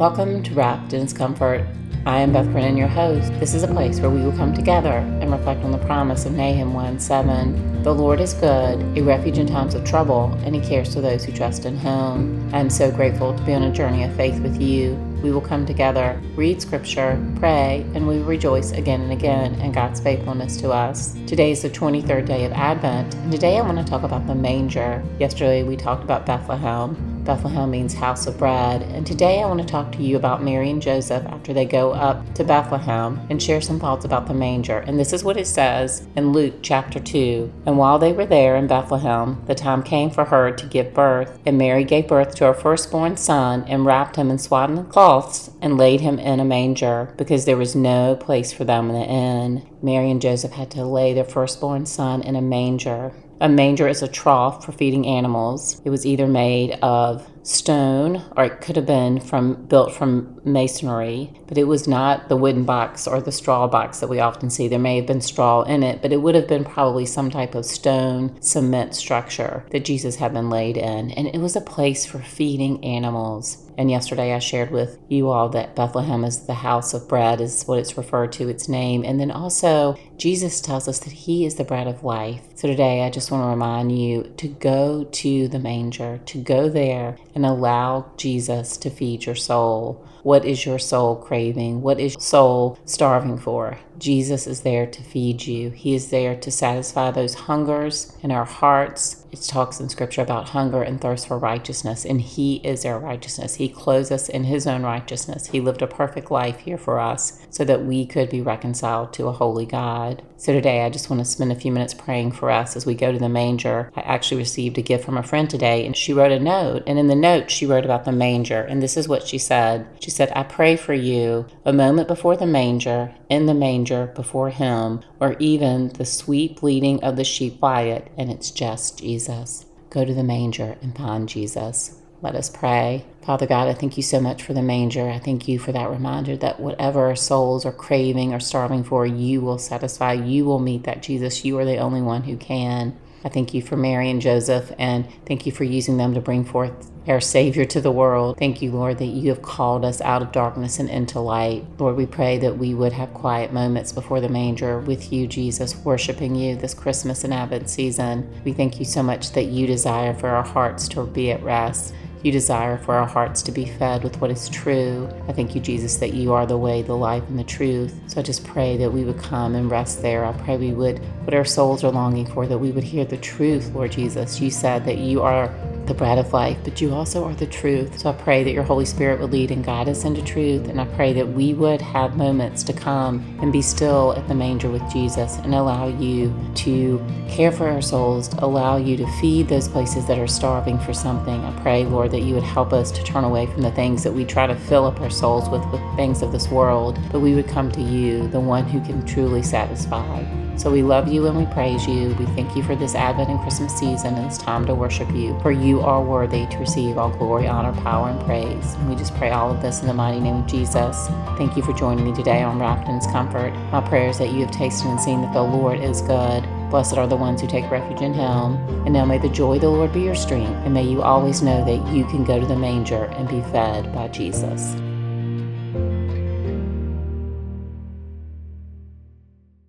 Welcome to Wrapped in His Comfort. I am Beth Brennan, your host. This is a place where we will come together and reflect on the promise of Nahum 1 7. The Lord is good, a refuge in times of trouble, and He cares for those who trust in Him. I am so grateful to be on a journey of faith with you. We will come together, read scripture, pray, and we will rejoice again and again in God's faithfulness to us. Today is the 23rd day of Advent, and today I want to talk about the manger. Yesterday we talked about Bethlehem. Bethlehem means house of bread. And today I want to talk to you about Mary and Joseph after they go up to Bethlehem and share some thoughts about the manger. And this is what it says in Luke chapter 2. And while they were there in Bethlehem, the time came for her to give birth. And Mary gave birth to her firstborn son and wrapped him in swaddling cloths and laid him in a manger because there was no place for them in the inn. Mary and Joseph had to lay their firstborn son in a manger. A manger is a trough for feeding animals. It was either made of stone or it could have been from built from masonry, but it was not the wooden box or the straw box that we often see. There may have been straw in it, but it would have been probably some type of stone cement structure that Jesus had been laid in, and it was a place for feeding animals. And yesterday I shared with you all that Bethlehem is the house of bread, is what it's referred to, its name. And then also, Jesus tells us that He is the bread of life. So today I just want to remind you to go to the manger, to go there and allow Jesus to feed your soul. What is your soul craving? What is your soul starving for? Jesus is there to feed you. He is there to satisfy those hungers in our hearts. It talks in scripture about hunger and thirst for righteousness, and He is our righteousness. He clothes us in His own righteousness. He lived a perfect life here for us so that we could be reconciled to a holy God. So today, I just want to spend a few minutes praying for us as we go to the manger. I actually received a gift from a friend today, and she wrote a note. And in the note, she wrote about the manger. And this is what she said She said, I pray for you a moment before the manger, in the manger, before Him, or even the sweet bleating of the sheep quiet, and it's just Jesus. Go to the manger and find Jesus. Let us pray. Father God, I thank you so much for the manger. I thank you for that reminder that whatever our souls are craving or starving for, you will satisfy. You will meet that, Jesus. You are the only one who can. I thank you for Mary and Joseph, and thank you for using them to bring forth our Savior to the world. Thank you, Lord, that you have called us out of darkness and into light. Lord, we pray that we would have quiet moments before the manger with you, Jesus, worshiping you this Christmas and Advent season. We thank you so much that you desire for our hearts to be at rest. You desire for our hearts to be fed with what is true. I thank you, Jesus, that you are the way, the life, and the truth. So I just pray that we would come and rest there. I pray we would, what our souls are longing for, that we would hear the truth, Lord Jesus. You said that you are the bread of life, but you also are the truth. So I pray that your Holy Spirit would lead and guide us into truth. And I pray that we would have moments to come and be still at the manger with Jesus and allow you to care for our souls, allow you to feed those places that are starving for something. I pray, Lord, that you would help us to turn away from the things that we try to fill up our souls with, with things of this world, but we would come to you, the one who can truly satisfy. So we love you and we praise you. We thank you for this Advent and Christmas season and it's time to worship you, for you are worthy to receive all glory, honor, power, and praise. And we just pray all of this in the mighty name of Jesus. Thank you for joining me today on Wrapped in His Comfort. My prayer is that you have tasted and seen that the Lord is good. Blessed are the ones who take refuge in Him. And now may the joy of the Lord be your strength, and may you always know that you can go to the manger and be fed by Jesus.